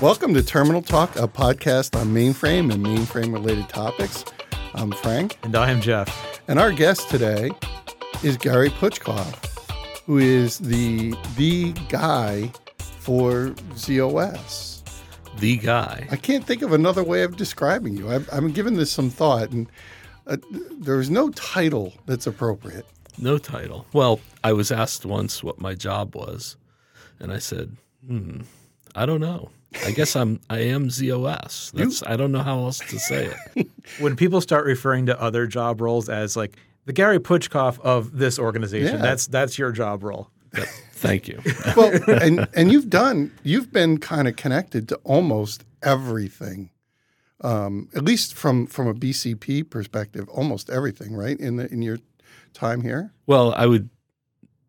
Welcome to Terminal Talk, a podcast on mainframe and mainframe related topics. I'm Frank, And I am Jeff. and our guest today is Gary Puchkoff, who is the the guy for ZOS. the guy. I can't think of another way of describing you. I've, I'm giving this some thought, and uh, there's no title that's appropriate. No title. Well, I was asked once what my job was, and I said, "Hmm, I don't know. I guess I'm I am ZOS. That's I don't know how else to say it. When people start referring to other job roles as like the Gary Puchkoff of this organization, Yeah. that's that's your job role. Thank you. Well, and and you've done you've been kind of connected to almost everything, um, at least from from a BCP perspective, almost everything, right? In the in your time here, Well, I would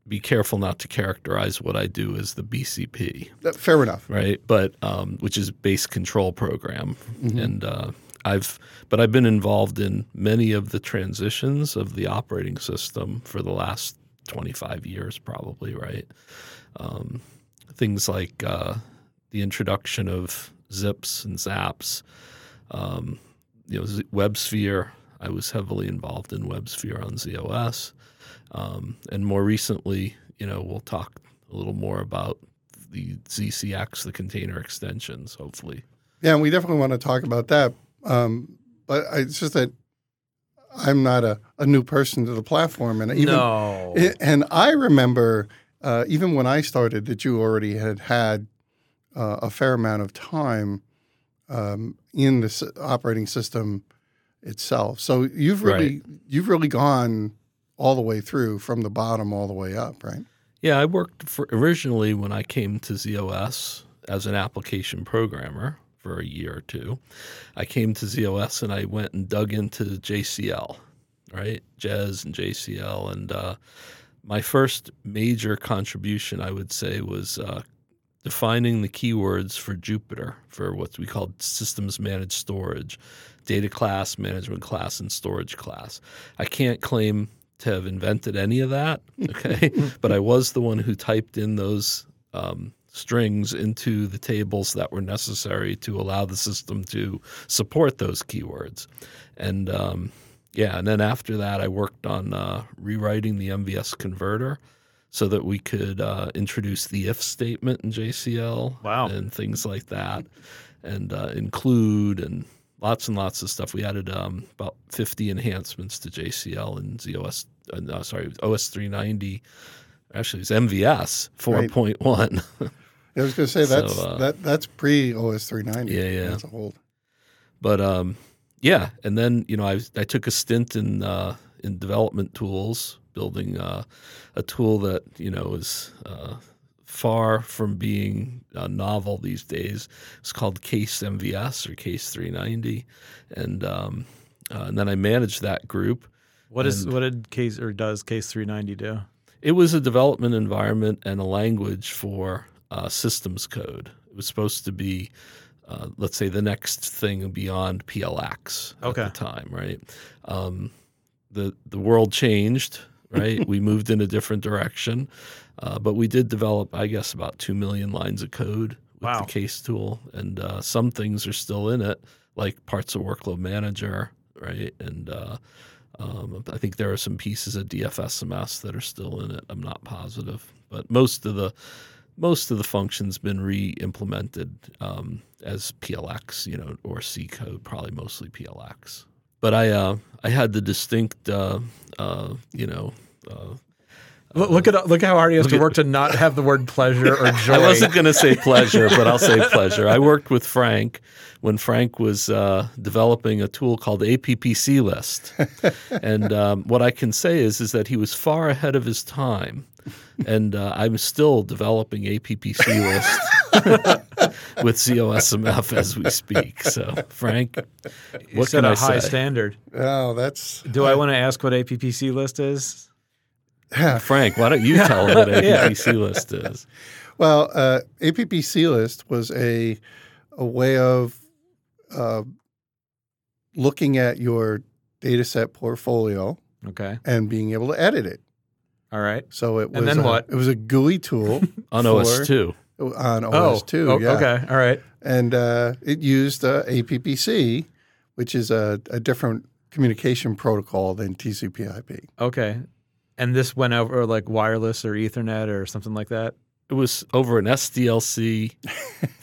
be careful not to characterize what I do as the BCP, Uh, fair enough. right? But um, which is base control program, and uh, I've but I've been involved in many of the transitions of the operating system for the last 25 years, probably, right? Um, things like uh, the introduction of zIIPs and zAAPs, um, you know, Z- WebSphere. I was heavily involved in WebSphere on ZOS, um, and more recently, you know, we'll talk a little more about the ZCX, the container extensions, hopefully. Yeah, and we definitely want to talk about that. Um, but I, it's just that I'm not a, a new person to the platform, and even no. and I remember uh, even when I started that you already had had uh, a fair amount of time um, in the operating system itself. So you've really you've really gone all the way through from the bottom all the way up, right? Yeah, I worked for originally when I came to ZOS as an application programmer for a year or two. I came to ZOS and I went and dug into JCL, right? JES and JCL. And uh, my first major contribution, I would say, was uh, defining the keywords for Jupyter for what we called systems managed storage, data class, management class, and storage class. I can't claim to have invented any of that, okay? but I was the one who typed in those um, strings into the tables that were necessary to allow the system to support those keywords. And um, yeah, and then after that, I worked on uh, rewriting the MVS converter so that we could uh, introduce the if statement in JCL Wow. and things like that, and uh, include and lots and lots of stuff. We added um, about 50 enhancements to JCL and ZOS, uh, no, sorry, OS 390. Actually, it's MVS 4.1. I was going to say So, that's uh, that that's pre OS 390. Yeah, yeah. That's old. But um, yeah, and then you know I I took a stint in uh, in development tools, building uh, a tool that you know is uh, far from being uh, novel these days. It's called Case MVS or Case 390, and um, uh, and then I managed that group. What is what did case or does case 390 do? It was a development environment and a language for uh, systems code. It was supposed to be, uh, let's say, the next thing beyond PLX Okay. at the time, right? Um, the the world changed, right? we moved in a different direction, uh, but we did develop, I guess, about two million lines of code with Wow. the case tool, and uh, some things are still in it, like parts of Workload Manager, right? And uh, um, I think there are some pieces of DFSMS that are still in it. I'm not positive, but most of the most of the functions been re-implemented um, as PLX, you know, or C code, probably mostly PLX. But I uh, I had the distinct, uh, uh, you know. Uh, Look, at look how hard he has to work to not have the word pleasure or joy. I wasn't going to say pleasure, but I'll say pleasure. I worked with Frank when Frank was uh, developing a tool called APPC List, and um, what I can say is is that he was far ahead of his time, and uh, I'm still developing APPC List with ZOSMF as we speak. So, Frank, You what set can a I high say? standard. Oh, that's Do I want to ask what APPC list is? Frank, why don't you tell him what Yeah. APPC List is? Well, uh, APPC list was a a way of uh, looking at your data set portfolio Okay. and being able to edit it. All right. So it was And then a- what? It was a GUI tool On for- OS two. On OS Oh, two. oh, yeah. okay, all right. and uh, it used uh, APPC, which is a, a different communication protocol than TCP/IP. Okay. And this went over like wireless or Ethernet or something like that. It was over an SDLC,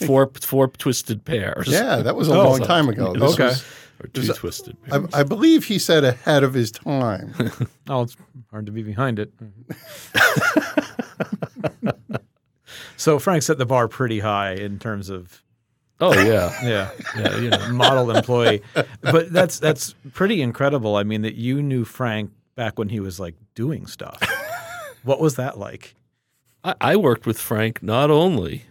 four four twisted pairs. Yeah, that was a Oh, long time ago. This okay. was- or two twisted I. I believe he said ahead of his time. Oh, it's hard to be behind it. so Frank set the bar pretty high in terms of oh yeah, yeah, yeah. You know, model employee. But that's that's pretty incredible. I mean that you knew Frank back when he was like doing stuff. what was that like? I, I worked with Frank not only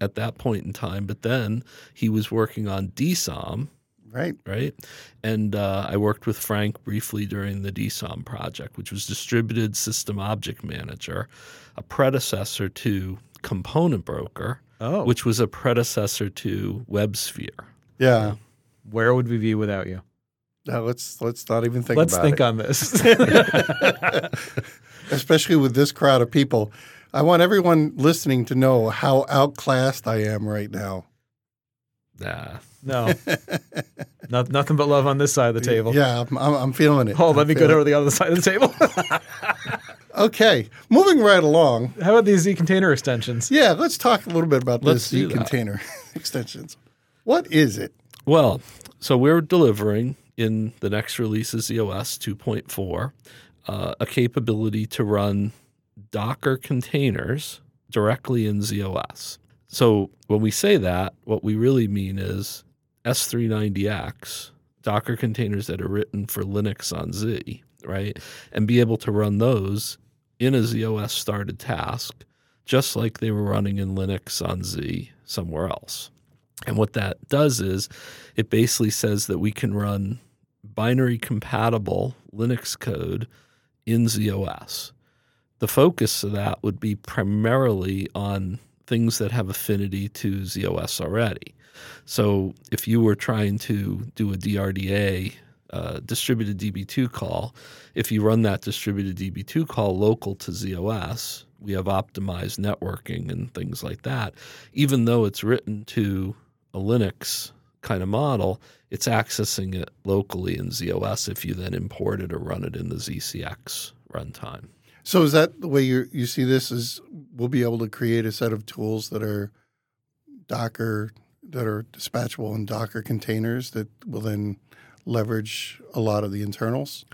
at that point in time, but then he was working on DSOM, right? right? And uh, I worked with Frank briefly during the DSOM project, which was Distributed System Object Manager, a predecessor to Component Broker, Oh, which was a predecessor to WebSphere. Yeah. where would we be without you? Now let's let's not even think Let's about think it. on this. Especially with this crowd of people. I want everyone listening to know how outclassed I am right now. Nah. no, Not, nothing but love on this side of the table. Yeah, I'm, I'm, I'm feeling it. Oh, let I'm me go feeling over the other side of the table. it. Okay, moving right along. How about these Z container extensions? Yeah, let's talk a little bit about Let's this Z container extensions. What is it? Well, so we're delivering in the next release of ZOS 2.4 uh, a capability to run Docker containers directly in ZOS. So when we say that, what we really mean is S390X, Docker containers that are written for Linux on Z, right? And be able to run those in a ZOS started task, just like they were running in Linux on Z somewhere else. And what that does is it basically says that we can run binary compatible Linux code in ZOS. The focus of that would be primarily on things that have affinity to ZOS already. So if you were trying to do a DRDA, uh, distributed DB2 call, if you run that distributed DB2 call local to ZOS, we have optimized networking and things like that. Even though it's written to a Linux kind of model, it's accessing it locally in ZOS if you then import it or run it in the ZCX runtime. So is that the way you you see this? Is we'll be able to create a set of tools that are Docker that are dispatchable in Docker containers that will then leverage a lot of the internals.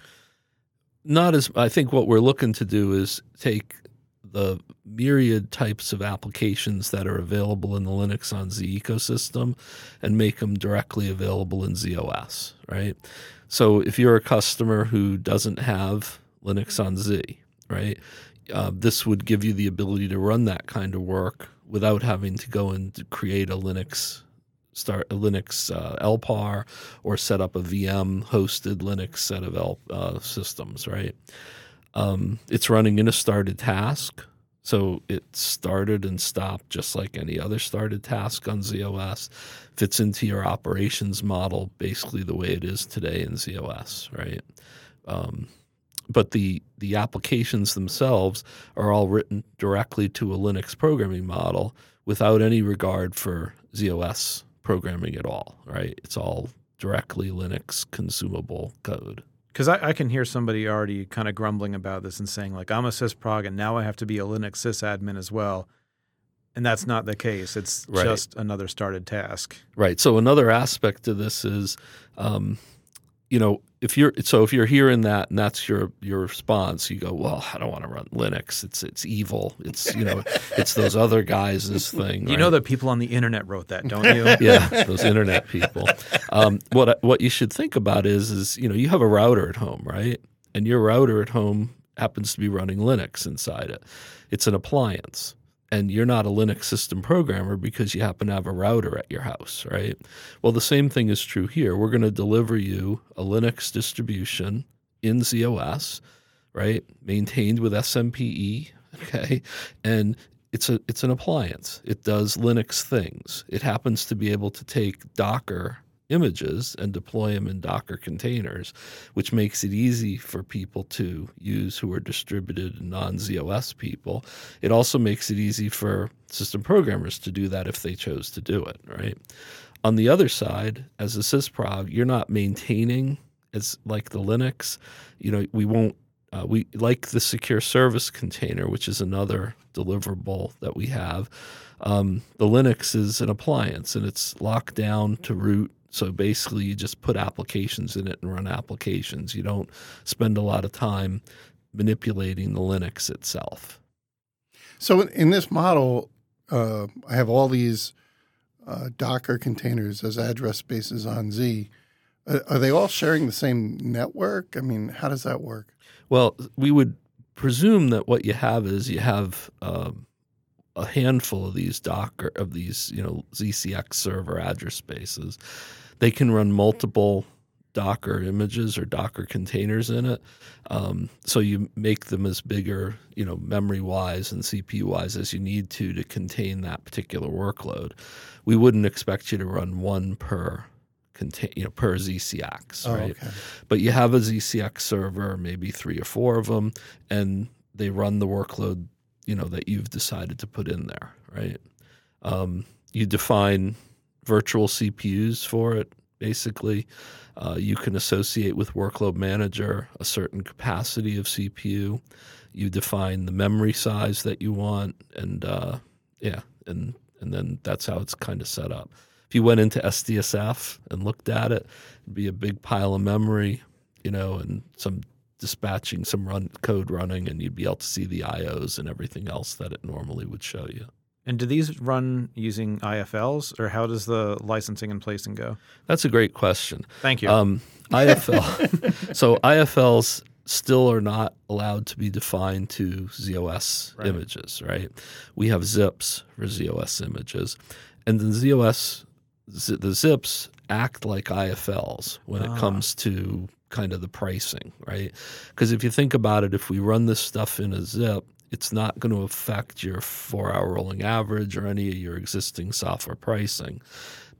Not as I think what we're looking to do is take the myriad types of applications that are available in the Linux on Z ecosystem and make them directly available in ZOS, right? So if you're a customer who doesn't have Linux on Z, right, uh, this would give you the ability to run that kind of work without having to go and create a Linux start a Linux uh, LPAR or set up a VM hosted Linux set of L, uh, systems, right? Um, it's running in a started task. So it started and stopped just like any other started task on ZOS. Fits into your operations model basically the way it is today in ZOS, right? Um, but the the applications themselves are all written directly to a Linux programming model without any regard for ZOS programming at all, right? It's all directly Linux consumable code. Because I, I can hear somebody already kind of grumbling about this and saying, like, I'm a sysprog and now I have to be a Linux sysadmin as well. And that's not the case. It's Right. just another started task. Right. So another aspect to this is, um, you know, if you're so if you're hearing that and that's your your response, you go, well, I don't want to run Linux. It's it's evil. It's you know, it's those other guys' thing. You right? know that people on the internet wrote that, don't you? yeah, those internet people. Um, what what you should think about is is you know you have a router at home, right? And your router at home happens to be running Linux inside it. It's an appliance, and you're not a Linux system programmer because you happen to have a router at your house, right? Well, the same thing is true here. We're going to deliver you a Linux distribution in ZOS, right? Maintained with SMPE, okay? And it's a it's an appliance. It does Linux things. It happens to be able to take Docker images and deploy them in Docker containers, which makes it easy for people to use who are distributed non ZOS people. It also makes it easy for system programmers to do that if they chose to do it, right? On the other side, as a sysprog, you're not maintaining as like the Linux. You know, we won't uh, we like the secure service container, which is another deliverable that we have. Um, the Linux is an appliance and it's locked down to root. So basically, you just put applications in it and run applications. You don't spend a lot of time manipulating the Linux itself. So in this model, uh, I have all these uh, Docker containers as address spaces on Z. Uh, are they all sharing the same network? I mean, how does that work? Well, we would presume that what you have is you have um, a handful of these Docker of these you know ZCX server address spaces. They can run multiple Docker images or Docker containers in it. Um, so you make them as bigger, you know, memory wise and CPU wise as you need to to contain that particular workload. We wouldn't expect you to run one per contain, you know, per ZCX, Oh, right? okay. But you have a ZCX server, maybe three or four of them, and they run the workload, you know, that you've decided to put in there, right? Um, you define virtual CPUs for it, basically. Uh, you can associate with Workload Manager a certain capacity of CPU. You define the memory size that you want, and uh, yeah, and and then that's how it's kind of set up. If you went into SDSF and looked at it, it'd be a big pile of memory, you know, and some dispatching, some run code running, and you'd be able to see the IOs and everything else that it normally would show you. And do these run using IFLs, or how does the licensing and placing go? That's a great question. Thank you. Um, IFL. so IFLs still are not allowed to be defined to ZOS Right. images, right? We have zIIPs for ZOS images, and the ZOS the zIIPs act like IFLs when Ah. it comes to kind of the pricing, right? Because if you think about it, if we run this stuff in a zip, it's not going to affect your four hour rolling average or any of your existing software pricing.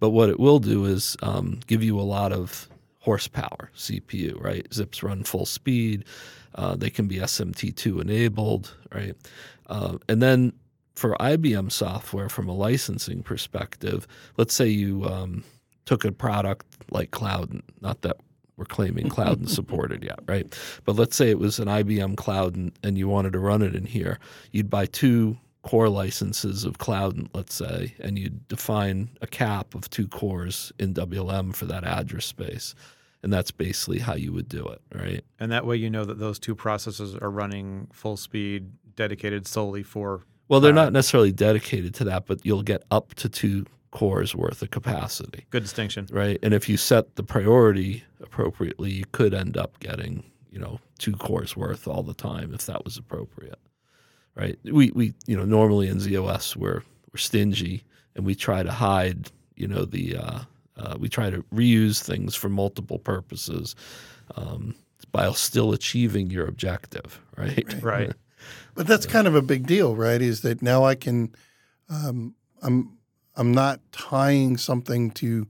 But what it will do is um, give you a lot of horsepower CPU, right? zIIPs run full speed. Uh, they can be SMT2 enabled, right? Uh, and then for IBM software, from a licensing perspective, let's say you um, took a product like Cloud, not that we're claiming Cloud and supported yet, right? But let's say it was an IBM Cloud and, and you wanted to run it in here, you'd buy two core licenses of Cloud, and let's say, and you'd define a cap of two cores in WLM for that address space. And that's basically how you would do it, right? and that way you know that those two processes are running full speed, dedicated solely for. Well, they're not necessarily dedicated to that, but you'll get up to two cores worth of capacity, Good distinction. right? And if you set the priority appropriately, you could end up getting, you know, two cores worth all the time if that was appropriate, right? We we you know normally in ZOS we're we're stingy and we try to hide, you know, the uh, uh, we try to reuse things for multiple purposes. Um, while still achieving your objective, right? Right. But that's kind of a big deal, right? Is that now I can, um, I'm, I'm not tying something to,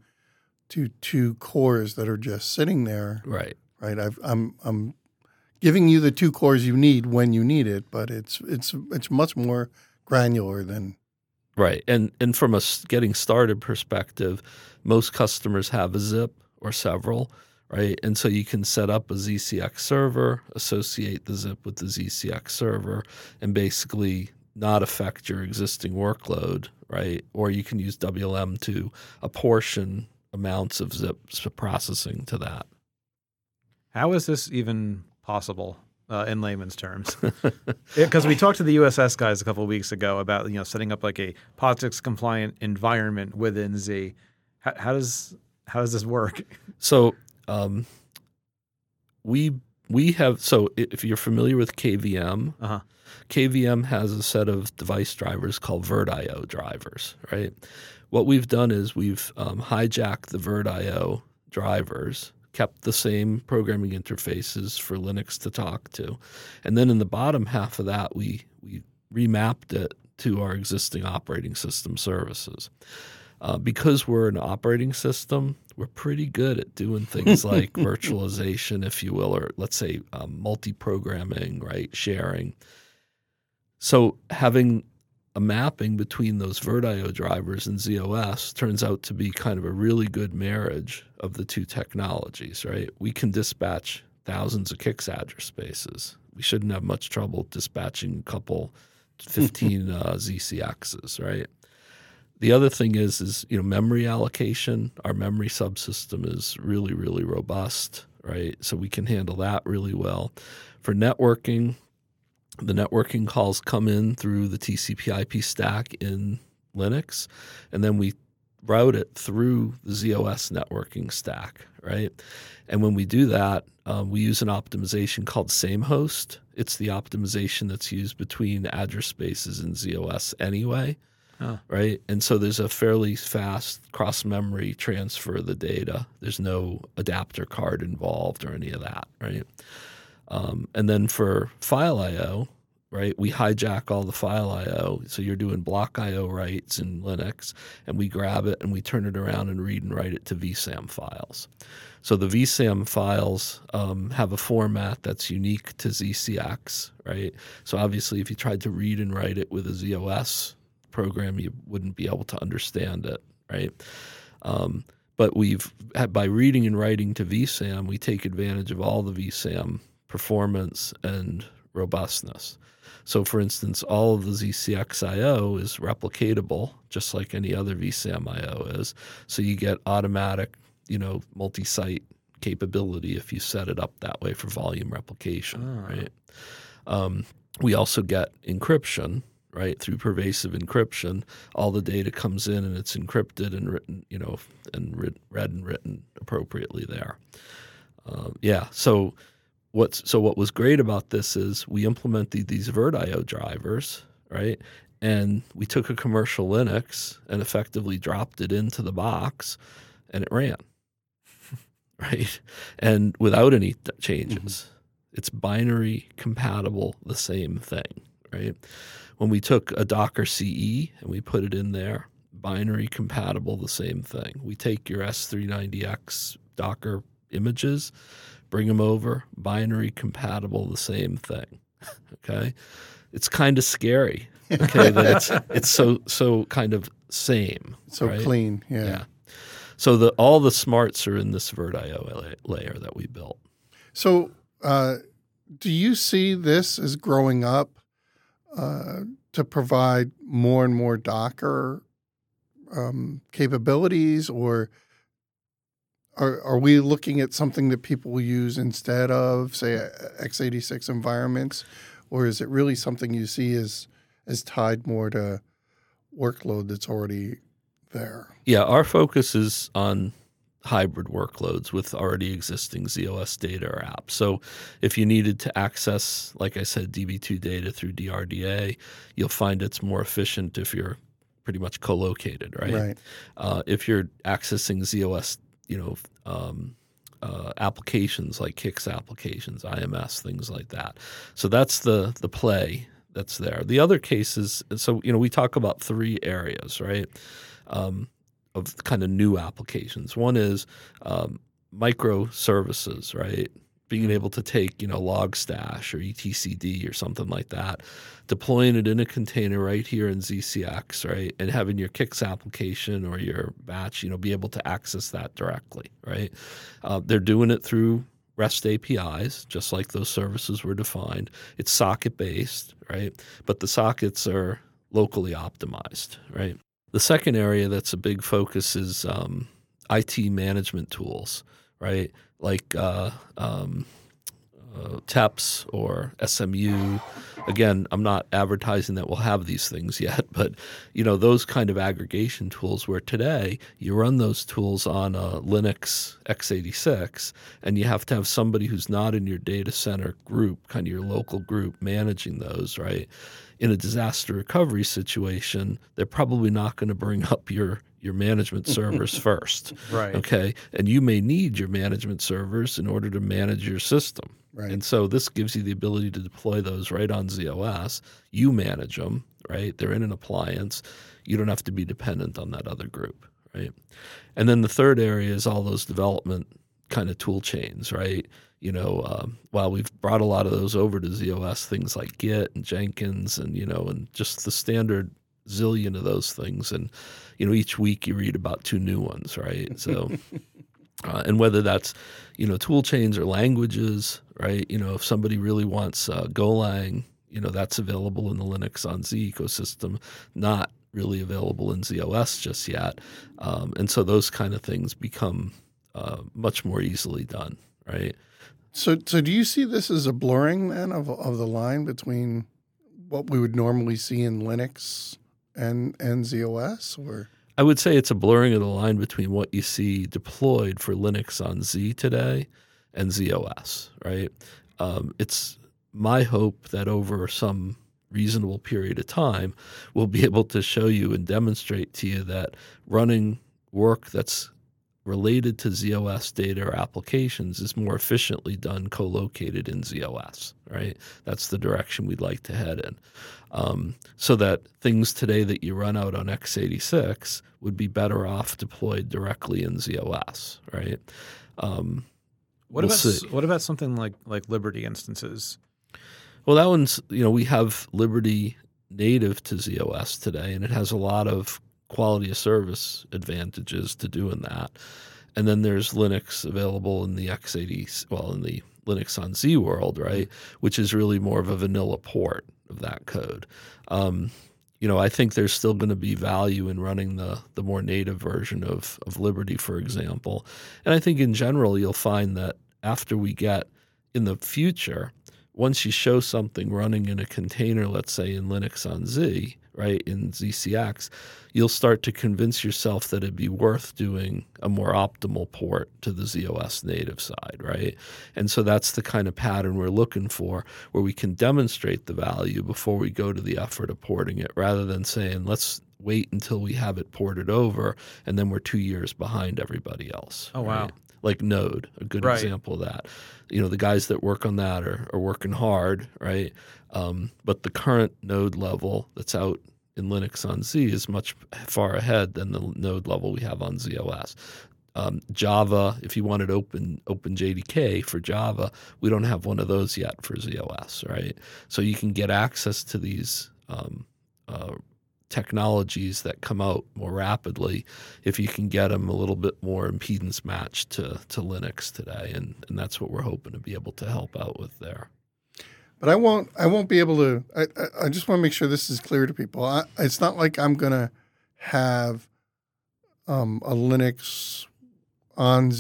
to two cores that are just sitting there, Right. right? I've, I'm, I'm giving you the two cores you need when you need it, but it's, it's, it's much more granular than. Right. And and from a getting started perspective, most customers have a zIIP or several, right? And so you can set up a ZCX server, associate the zIIP with the ZCX server, and basically not affect your existing workload, right? Or you can use WLM to apportion amounts of zIIP processing to that. How is this even possible uh, in layman's terms? Because we talked to the USS guys a couple of weeks ago about you know setting up like a POSIX compliant environment within Z. How, how does how does this work? So um, we we have so if you're familiar with KVM, Uh-huh. KVM has a set of device drivers called VirtIO drivers, right? What we've done is we've um, hijacked the VirtIO drivers, kept the same programming interfaces for Linux to talk to, and then in the bottom half of that, we we remapped it to our existing operating system services. Uh, because we're an operating system, we're pretty good at doing things like virtualization, if you will, or let's say um, multi programming, right? Sharing. So having a mapping between those VirtIO drivers and ZOS turns out to be kind of a really good marriage of the two technologies, right? We can dispatch thousands of CICS address spaces. We shouldn't have much trouble dispatching a couple 15 uh, ZCXs, right? The other thing is, is you know, memory allocation. Our memory subsystem is really, really robust, right? So we can handle that really well. For networking, the networking calls come in through the TCP/IP stack in Linux, and then we route it through the ZOS networking stack, right? And when we do that, um, we use an optimization called same host. It's the optimization that's used between address spaces in ZOS anyway. Right. And so there's a fairly fast cross memory transfer of the data. There's no adapter card involved or any of that. Right. Um, and then for file I/O, right, we hijack all the file I/O. So you're doing block I/O writes in Linux, and we grab it and we turn it around and read and write it to VSAM files. So the VSAM files um, have a format that's unique to ZCX, right? So obviously, if you tried to read and write it with a ZOS program, you wouldn't be able to understand it, right? Um, but we've by reading and writing to VSAM, we take advantage of all the VSAM performance and robustness. So, for instance, all of the ZCX IO is replicatable, just like any other VSAM IO is. So you get automatic, you know, multi-site capability if you set it up that way for volume replication, oh. right? Um, we also get encryption, right through pervasive encryption all the data comes in and it's encrypted and written you know and read and written appropriately there. Um, yeah so what's so what was great about this is we implemented these virtio drivers right? And we took a commercial linux and effectively dropped it into the box and it ran right? And without any changes. Mm-hmm. it's binary compatible the same thing right when we took a Docker CE and we put it in there, binary compatible, the same thing. We take your S390X Docker images, bring them over, binary compatible, the same thing. okay, it's kind of scary. Okay, that it's it's so so kind of same. So right? clean, yeah. yeah. So the all the smarts are in this VirtIO layer that we built. So, uh, do you see this as growing up uh, to provide more and more Docker um, capabilities, or are, are we looking at something that people will use instead of, say, x86 environments, or is it really something you see as as tied more to workload that's already there? Yeah, our focus is on hybrid workloads with already existing ZOS data or apps. So if you needed to access, like I said, DB2 data through DRDA, you'll find it's more efficient if you're pretty much co-located, right? Right. Uh, if you're accessing ZOS, you know, um, uh, applications like CICS applications, IMS, things like that. So that's the the play that's there. The other cases, so you know, we talk about three areas, right? Um, of kind of new applications. One is um, microservices, right? Being able to take, you know, Logstash or etcd or something like that, deploying it in a container right here in ZCX, right, and having your CICS application or your batch, you know, be able to access that directly, right? Uh, they're doing it through REST APIs, just like those services were defined. It's socket based, right? But the sockets are locally optimized, right? The second area that's a big focus is um, IT management tools, right? Like uh, um, uh, TEPS or SMU. Again, I'm not advertising that we'll have these things yet, but you know those kind of aggregation tools. Where today you run those tools on a Linux x86, and you have to have somebody who's not in your data center group, kind of your local group, managing those, right? in a disaster recovery situation, they're probably not going to bring up your your management servers first. Right. Okay. And you may need your management servers in order to manage your system. Right. And so this gives you the ability to deploy those right on ZOS. You manage them, right? They're in an appliance. You don't have to be dependent on that other group, right? And then the third area is all those development kind of tool chains, right? You know, um, while we've brought a lot of those over to ZOS, things like Git and Jenkins and, you know, and just the standard zillion of those things. And, you know, each week you read about two new ones, right? So, uh, and whether that's, you know, tool chains or languages, right? You know, if somebody really wants uh, Golang, you know, that's available in the Linux on Z ecosystem, not really available in ZOS just yet. Um, and so those kind of things become uh, much more easily done, right? So, so do you see this as a blurring then of of the line between what we would normally see in Linux and ZOS, or I would say it's a blurring of the line between what you see deployed for Linux on Z today and ZOS, right? Um, it's my hope that over some reasonable period of time, we'll be able to show you and demonstrate to you that running work that's related to ZOS data or applications is more efficiently done co-located in ZOS, right? That's the direction we'd like to head in. Um, so that things today that you run out on x86 would be better off deployed directly in ZOS, right? Um, What We'll about see. what about something like like Liberty instances? Well, that one's, you know, we have Liberty native to ZOS today, and it has a lot of quality of service advantages to doing that. And then there's Linux available in the x80, well, in the Linux on Z world, right? Which is really more of a vanilla port of that code. Um, you know, I think there's still going to be value in running the the more native version of of Liberty, for example. And I think in general, you'll find that after we get in the future, once you show something running in a container, let's say in Linux on Z, right, in ZCX, you'll start to convince yourself that it'd be worth doing a more optimal port to the ZOS native side, right? And so that's the kind of pattern we're looking for where we can demonstrate the value before we go to the effort of porting it rather than saying, let's wait until we have it ported over and then we're two years behind everybody else. Oh, wow. right? Like Node, a good Right. example of that. You know, the guys that work on that are, are working hard, right? Um, but the current node level that's out in Linux on Z is much far ahead than the node level we have on ZOS. Um, Java, if you wanted open Open JDK for Java, we don't have one of those yet for ZOS, right? So you can get access to these um, uh, technologies that come out more rapidly if you can get them a little bit more impedance matched to, to Linux today, and, and that's what we're hoping to be able to help out with there. But I won't. I won't be able to. I, I, I just want to make sure this is clear to people. I, it's not like I'm going to have um, a Linux on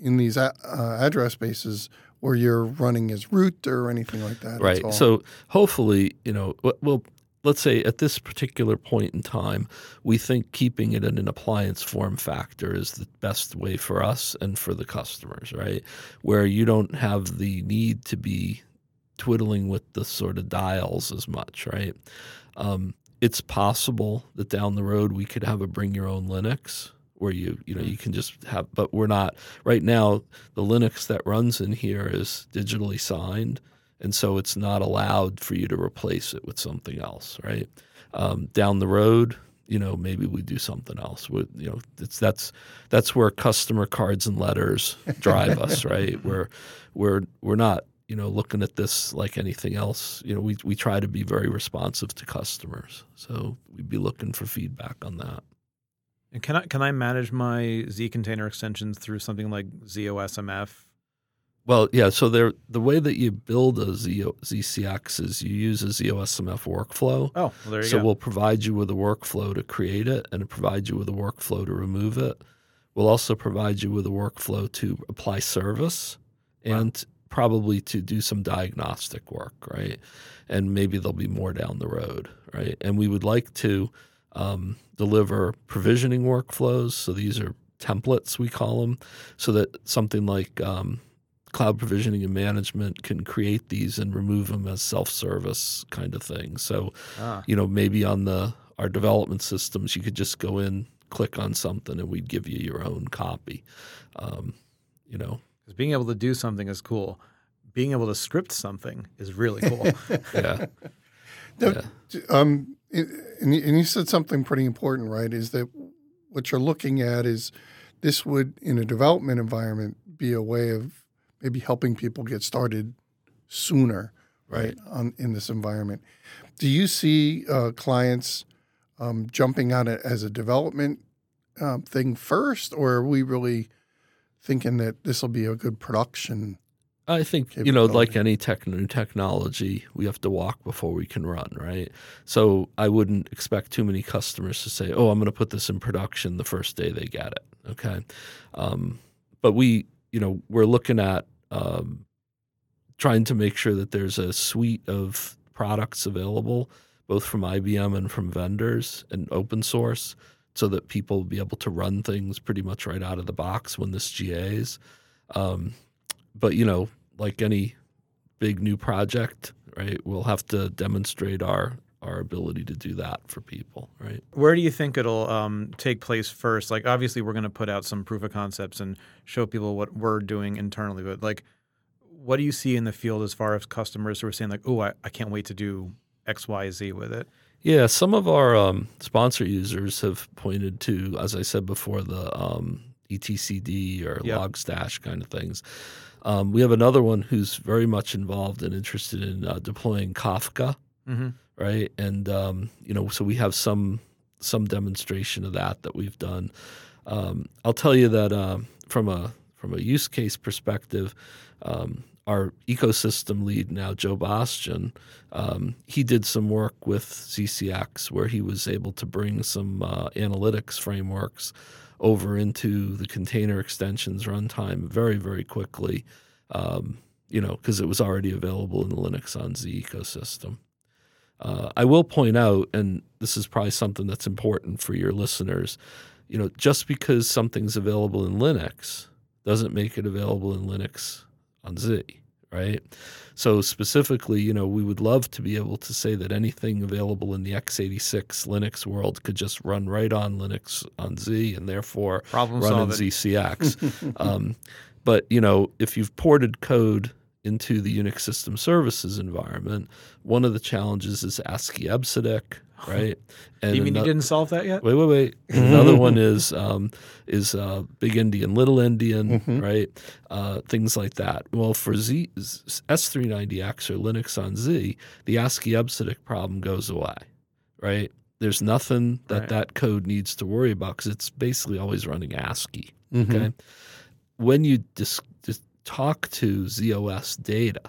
in these a, uh, address spaces where you're running as root or anything like that. Right. So hopefully, you know, well, let's say at this particular point in time, we think keeping it in an appliance form factor is the best way for us and for the customers, right? Where you don't have the need to be twiddling with the sort of dials as much, right? Um, it's possible that down the road we could have a bring your own Linux where you you know you can just have but we're not right now the Linux that runs in here is digitally signed and so it's not allowed for you to replace it with something else right? Um, down the road you know maybe we do something else with you know it's that's that's where customer cards and letters drive us right? We're we're we're not you know looking at this like anything else. You know we we try to be very responsive to customers. So we'd be looking for feedback on that. And can I can I manage my Z container extensions through something like ZOSMF? Well, yeah. So there, the way that you build a Z- ZCX is you use a ZOSMF workflow. Oh, well, there you so go. we'll provide you with a workflow to create it, and provide you with a workflow to remove it. We'll also provide you with a workflow to apply service, and probably to do some diagnostic work, right? And maybe there'll be more down the road, right? And we would like to um, deliver provisioning workflows. So these are templates we call them, so that something like um, cloud provisioning and management can create these and remove them as self-service kind of thing. So ah, you know maybe on the our development systems you could just go in click on something and we'd give you your own copy. Um, you know, Because being able to do something is cool. Being able to script something is really cool. yeah, The- Um, and and you said something pretty important, right? Is that what you're looking at is this would, in a development environment, be a way of maybe helping people get started sooner, right? On in this environment, do you see uh, clients um, jumping on it as a development um, thing first, or are we really thinking that this will be a good production? I think you know, like any tech, new technology, we have to walk before we can run, right? So I wouldn't expect too many customers to say, "Oh, I'm going to put this in production the first day they get it." Okay, um, but we, you know, we're looking at um, trying to make sure that there's a suite of products available, both from IBM and from vendors and open source, so that people will be able to run things pretty much right out of the box when this GAs. Um, but you know, like any big new project, right? We'll have to demonstrate our our ability to do that for people, right? Where do you think it'll um, take place first? Like, obviously, we're going to put out some proof of concepts and show people what we're doing internally. But like, what do you see in the field as far as customers who are saying like, "Oh, I, I can't wait to do X, Y, Z with it"? Yeah, some of our um, sponsor users have pointed to, as I said before, the um, etcd or Yep. Logstash kind of things. Um, we have another one who's very much involved and interested in uh, deploying Kafka, Mm-hmm. Right? And um, you know, so we have some some demonstration of that that we've done. Um, I'll tell you that um, from a from a use case perspective, um, our ecosystem lead now, Joe Bostian, um, he did some work with ZCX where he was able to bring some uh, analytics frameworks over into the container extensions runtime very very quickly. Um, you know, because it was already available in the Linux on Z ecosystem. Uh, I will point out, and this is probably something that's important for your listeners, you know, just because something's available in Linux doesn't make it available in Linux on Z, right? So specifically, you know, we would love to be able to say that anything available in the x86 Linux world could just run right on Linux on Z, and therefore Problem run in. ZCX. um, but you know, if you've ported code into the Unix system services environment, one of the challenges is ASCII EBCDIC, right? And you mean you didn't solve that yet? Wait, wait, wait. Another one is um, is uh, Big Endian, Little Endian, Mhm. right? Uh, things like that. Well, for Z S390X or Linux on Z, the ASCII EBCDIC problem goes away, right? There's nothing that Right. that code needs to worry about because it's basically always running ASCII. Mhm. Okay. When you dis- talk to ZOS data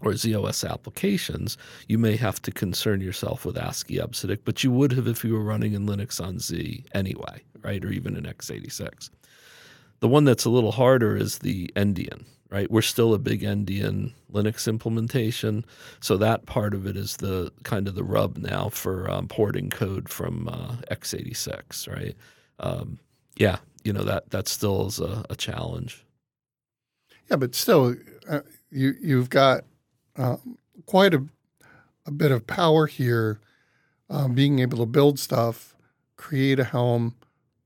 or ZOS applications, you may have to concern yourself with ASCII EBCDIC, but you would have if you were running in Linux on Z anyway, right? Or even in x86. The one that's a little harder is the Endian, right? We're still a big Endian Linux implementation, so that part of it is the kind of the rub now for um, porting code from uh, x86, right? Um, yeah, you know that that still is a, a challenge. Yeah, but still, uh, you you've got um, quite a a bit of power here, um, being able to build stuff, create a helm,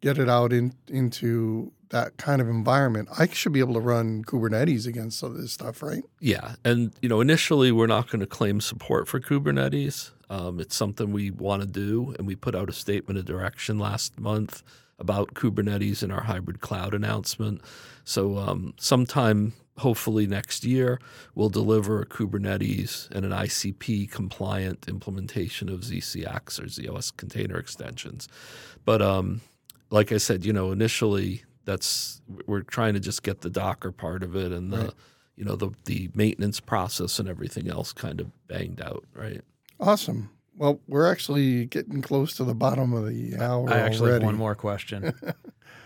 get it out in, into that kind of environment. I should be able to run Kubernetes against some of this stuff, right? Yeah, and you know, initially we're not going to claim support for Kubernetes. Um, it's something we want to do, and we put out a statement of direction last month about Kubernetes in our hybrid cloud announcement. So, um, sometime hopefully next year, we'll deliver a Kubernetes and an ICP compliant implementation of ZCX or ZOS container extensions. But um, like I said, you know, initially that's we're trying to just get the Docker part of it and the Right. you know the the maintenance process and everything else kind of banged out, right? Awesome. Well, we're actually getting close to the bottom of the hour I actually already. have one more question.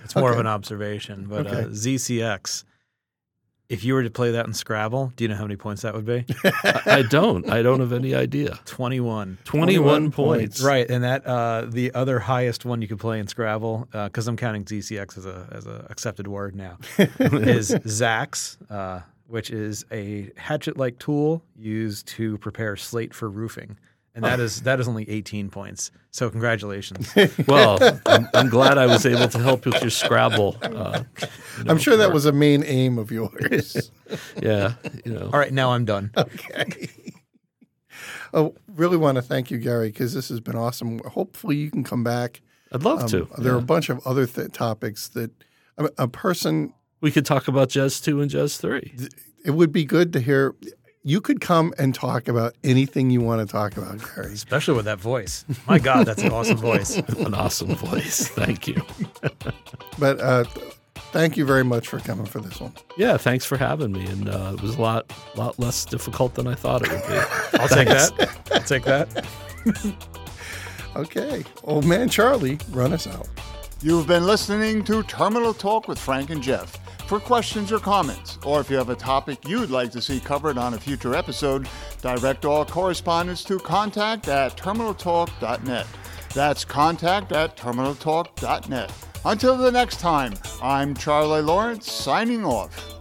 It's more of an observation, but Okay. uh, ZCX. If you were to play that in Scrabble, do you know how many points that would be? I, I don't. I don't have any idea. Twenty-one. 21 21 points. Right, and that uh, the other highest one you could play in Scrabble, because I'm counting ZCX as a as a accepted word now, is Zax, uh, which is a hatchet-like tool used to prepare slate for roofing. And that is that is only 18 points. So congratulations. Well, I'm, I'm glad I was able to help with your Scrabble. Uh, you know, I'm sure that was a main aim of yours. Yeah, you know. All right, now I'm done. okay. I really want to thank you, Gary, because this has been awesome. Hopefully, you can come back. I'd love Um, to. There are a bunch of other th- topics that a, a person. We could talk about JES two and JES three. It would be good to hear. You could come and talk about anything you want to talk about, Gary. Especially with that voice. My God, that's an awesome voice. An awesome voice. Thank you. But uh, thank you very much for coming for this one. Yeah, thanks for having me. And uh, it was a lot, lot less difficult than I thought it would be. I'll take that. I'll take that. Okay, old man Charlie, run us out. You've been listening to Terminal Talk with Frank and Jeff. For questions or comments, or if you have a topic you'd like to see covered on a future episode, direct all correspondence to contact at terminaltalk.net. That's contact at terminaltalk.net. Until the next time, I'm Charlie Lawrence signing off.